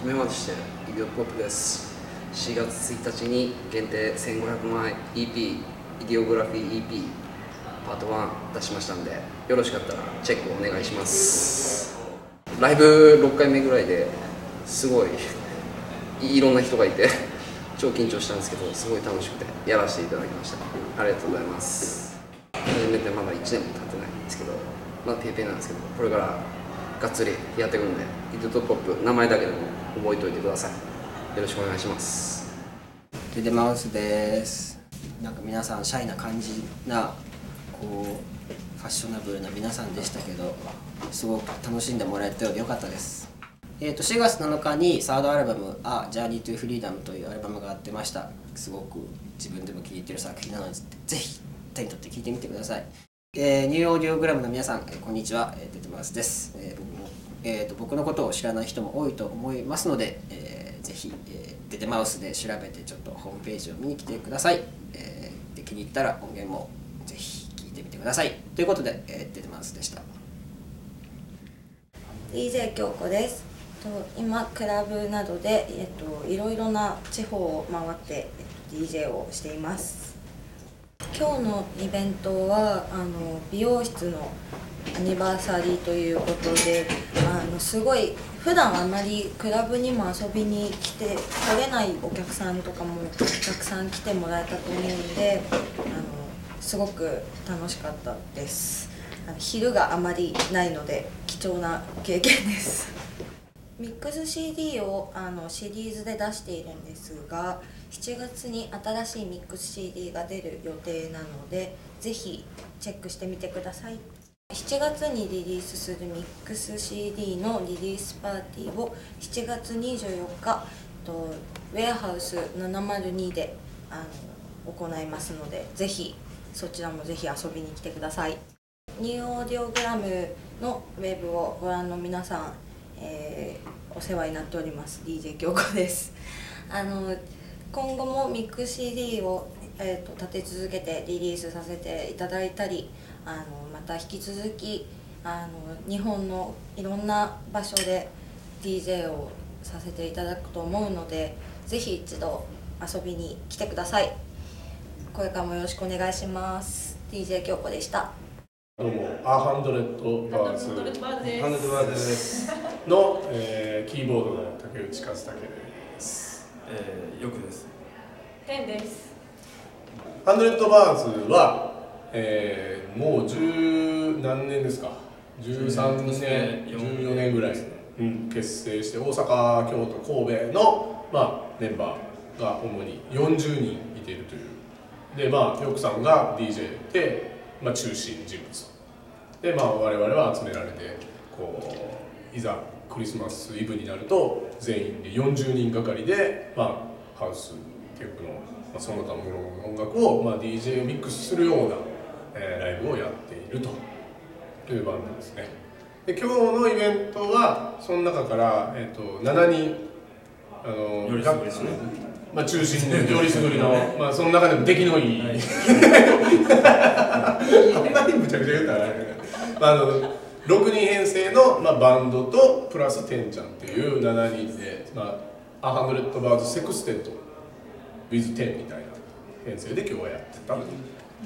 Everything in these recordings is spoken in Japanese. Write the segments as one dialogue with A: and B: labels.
A: じめましてイディオポップです。4月1日に限定1500枚 EP イディオグラフィー EP パート1出しましたんでよろしかったらチェックお願いします。ライブ6回目ぐらいですごいいろんな人がいて超緊張したんですけどすごい楽しくてやらせていただきました。ありがとうございます。始めてまだ1年も経ってないんですけどまだペーペーなんですけどこれからがっつりやっていくんでイデトポップ名前だけでも覚えておいてください。よろしくお願いします。
B: デデマウスですなんか皆さんシャイな感じなこうファッショナブルな皆さんでしたけどすごく楽しんでもらえたようでよかったです。えー、と4月7日にサードアルバム「A Journey to Freedom」というアルバムが出ました。すごく自分でも聴いてる作品なのでぜひ手に取って聴いてみてください、えー、ニューオーディオグラムの皆さん、えー、こんにちは、えー、デデマウスです、えー僕もえーと、僕のことを知らない人も多いと思いますので、えー、ぜひ、えー、デデマウスで調べてちょっとホームページを見に来てください、えー、で気に入ったら音源もぜひ聴いてみてください。ということで、えー、デデマウスでした。
C: DJ 京子です。と今クラブなどで、えっと、いろいろな地方を回って、えっと、DJ をしています。今日のイベントはあの美容室のアニバーサリーということであのすごい普段あまりクラブにも遊びに来て来れないお客さんとかもたくさん来てもらえたと思うのであのすごく楽しかったです。昼があまりないので貴重な経験です。ミックス CD をあのシリーズで出しているんですが7月に新しいミックス CD が出る予定なのでぜひチェックしてみてください。7月にリリースするミックス CD のリリースパーティーを7月24日とウェアハウス702であの行いますのでぜひそちらもぜひ遊びに来てください。ニューオーディオグラムのウェブをご覧の皆さんえー、お世話になっております DJ 京子です。あの今後もミック CD を、えーと、立て続けてリリースさせていただいたりあのまた引き続きあの日本のいろんな場所で DJ をさせていただくと思うのでぜひ一度遊びに来てください。これからもよろしくお願いします DJ 京子でした
D: どうも A Hundred Birds Hundred Birds ですの、えー、キーボードの竹内和武です、
E: えー、よくです。
F: 天です。
D: Hundred Birds は、えー、もう十何年ですか？13年14年ぐらい、うん、結成して大阪京都神戸の、まあ、メンバーが主に40人いているという。でまあよくさんが DJ で、まあ、中心人物。でまあ我々は集められてこういざクリスマスイブになると全員で40人がかりで、まあ、ハウステープの、まあ、その他の音楽を、まあ、DJ ミックスするような、えー、ライブをやっていると。いうバンドですね。で今日のイベントはその中から、えーと、7人あの
E: よりすぐりですね。
D: まあ、中心でよりすぐりの、まあ、その中でも出来のいい、はい、あんまりむちゃくちゃ言うたらまあ、あの6人編成の、まあ、バンドとプラスてんちゃんっていう7人で、まあ、アハンドレッドバーズセクステッド with 10みたいな編成で今日はやってた、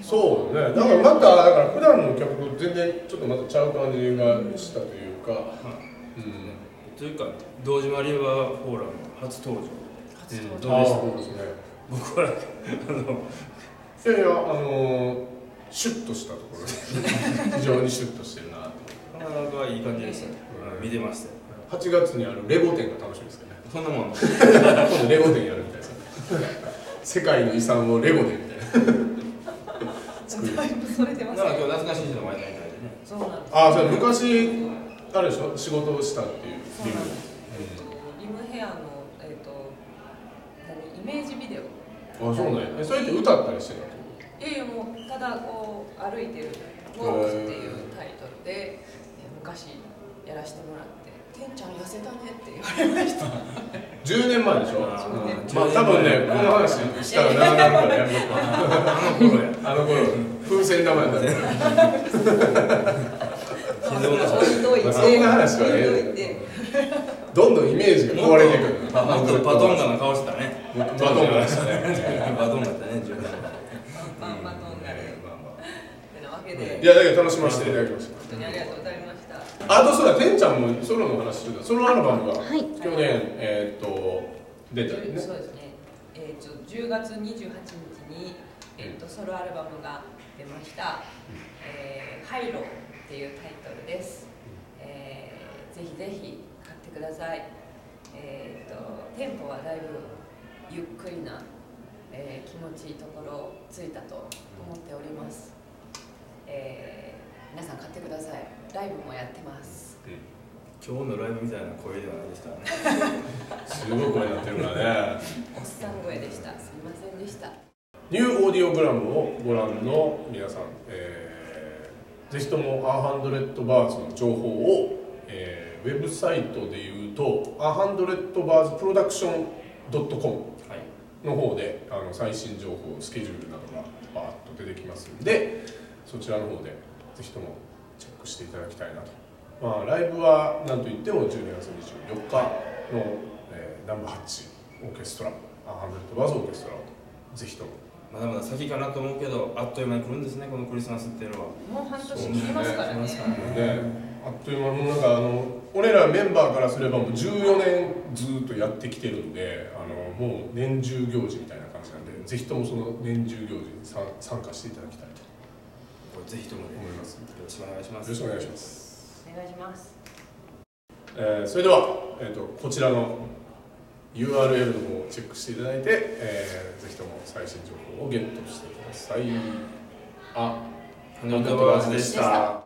D: そうね。だからまただから普段の曲と全然ちょっとまたちゃう感じがしたというか、
E: うん、というか堂島リバーフォーラム初登場。初登場、うん、どうでした、ね、僕はあの
D: いやいやあのシュッとしたところで。非常にシュッとしてるなと
E: なかなかいい感じでしたね、見てました
D: 8月にあるレゴ展が楽しみですけどね。
E: そんなもん。
D: 今度レゴ展やるみたいです世界の遺産をレゴでみたいな。
F: 作るそれで
E: ます、ね、今日懐かしい人の前にいたいでね。
F: そうなんです。
D: ああそれ昔あるでしょ？仕事をしたっていう。
F: リム、リムヘアの、えーと、何イメージビデオ。
D: あそうねそれって歌ったりしてた
F: いやいやもうただこう歩いてる「ウォー。ク」っていうタイトルで昔やらせてもらって「てんちゃん痩せたね」って言われました。
D: 10年前でしょ、うん、まあ多分ねこの話したら長なるからやめとく あの頃。やあの頃風船玉やった
E: らそんな
D: 話はええどんどんイメージが壊れていく。
E: もっともっとバトンガな顔してたね。
D: バトンガで。したね
E: バトンガだね10年
D: いやだけど楽しませていただきました。
F: 本当にありがとうございました
D: あとそうだ、てんちゃんもソロの話してた。ソロアルバムが、
C: はい。
D: 去年、えーっと、出たよね。
F: そうですね、えー、と10月28日に、えー、とソロアルバムが出ました「えーハイロー」っていうタイトルです、えーぜひぜひ買ってください、えー、とテンポはだいぶゆっくりな、えー気持ちいいところついたと思っております、えー皆さん買ってください。ライブもやってます。
E: 今日のライブみたいな声ではないですからね。
D: すごい声になってるからね。
F: おっさん声でした。すみませんでした。
D: ニューオーディオグラムをご覧の皆さん、えーぜひともアーハンドレッドバーズの情報を、えーウェブサイトでいうと、アーハンドレッドバーズプロダクション .com
E: はい
D: の方であの最新情報スケジュールなどがバーッと出てきますんでそちらの方でぜひともチェックしていただきたいなと、まあ、ライブはなんといっても12月24日の、えー、ナンバーハッチオーケストラアーハンドレッドバーズオーケストラをぜひとも。
E: まだまだ先かなと思うけどあっという間に来るんですねこのクリスマスっていうのは。
F: もう半年切りますからね。
E: ね
D: ね。あっという間もうなんかあの俺らメンバーからすればもう14年ずっとやってきてるんであのもう年中行事みたいな感じなんでぜひともその年中行事に参参加していただきたいと
E: ぜひともね
D: 思います
E: よろしくお願いします。
D: よろしくお願いします、
F: お願いします。
D: えーそれでは、えー、とこちらの URL の方をチェックしていただいて、えーぜひとも最新情報をゲットしてください。あ
E: ハンドルバーズでした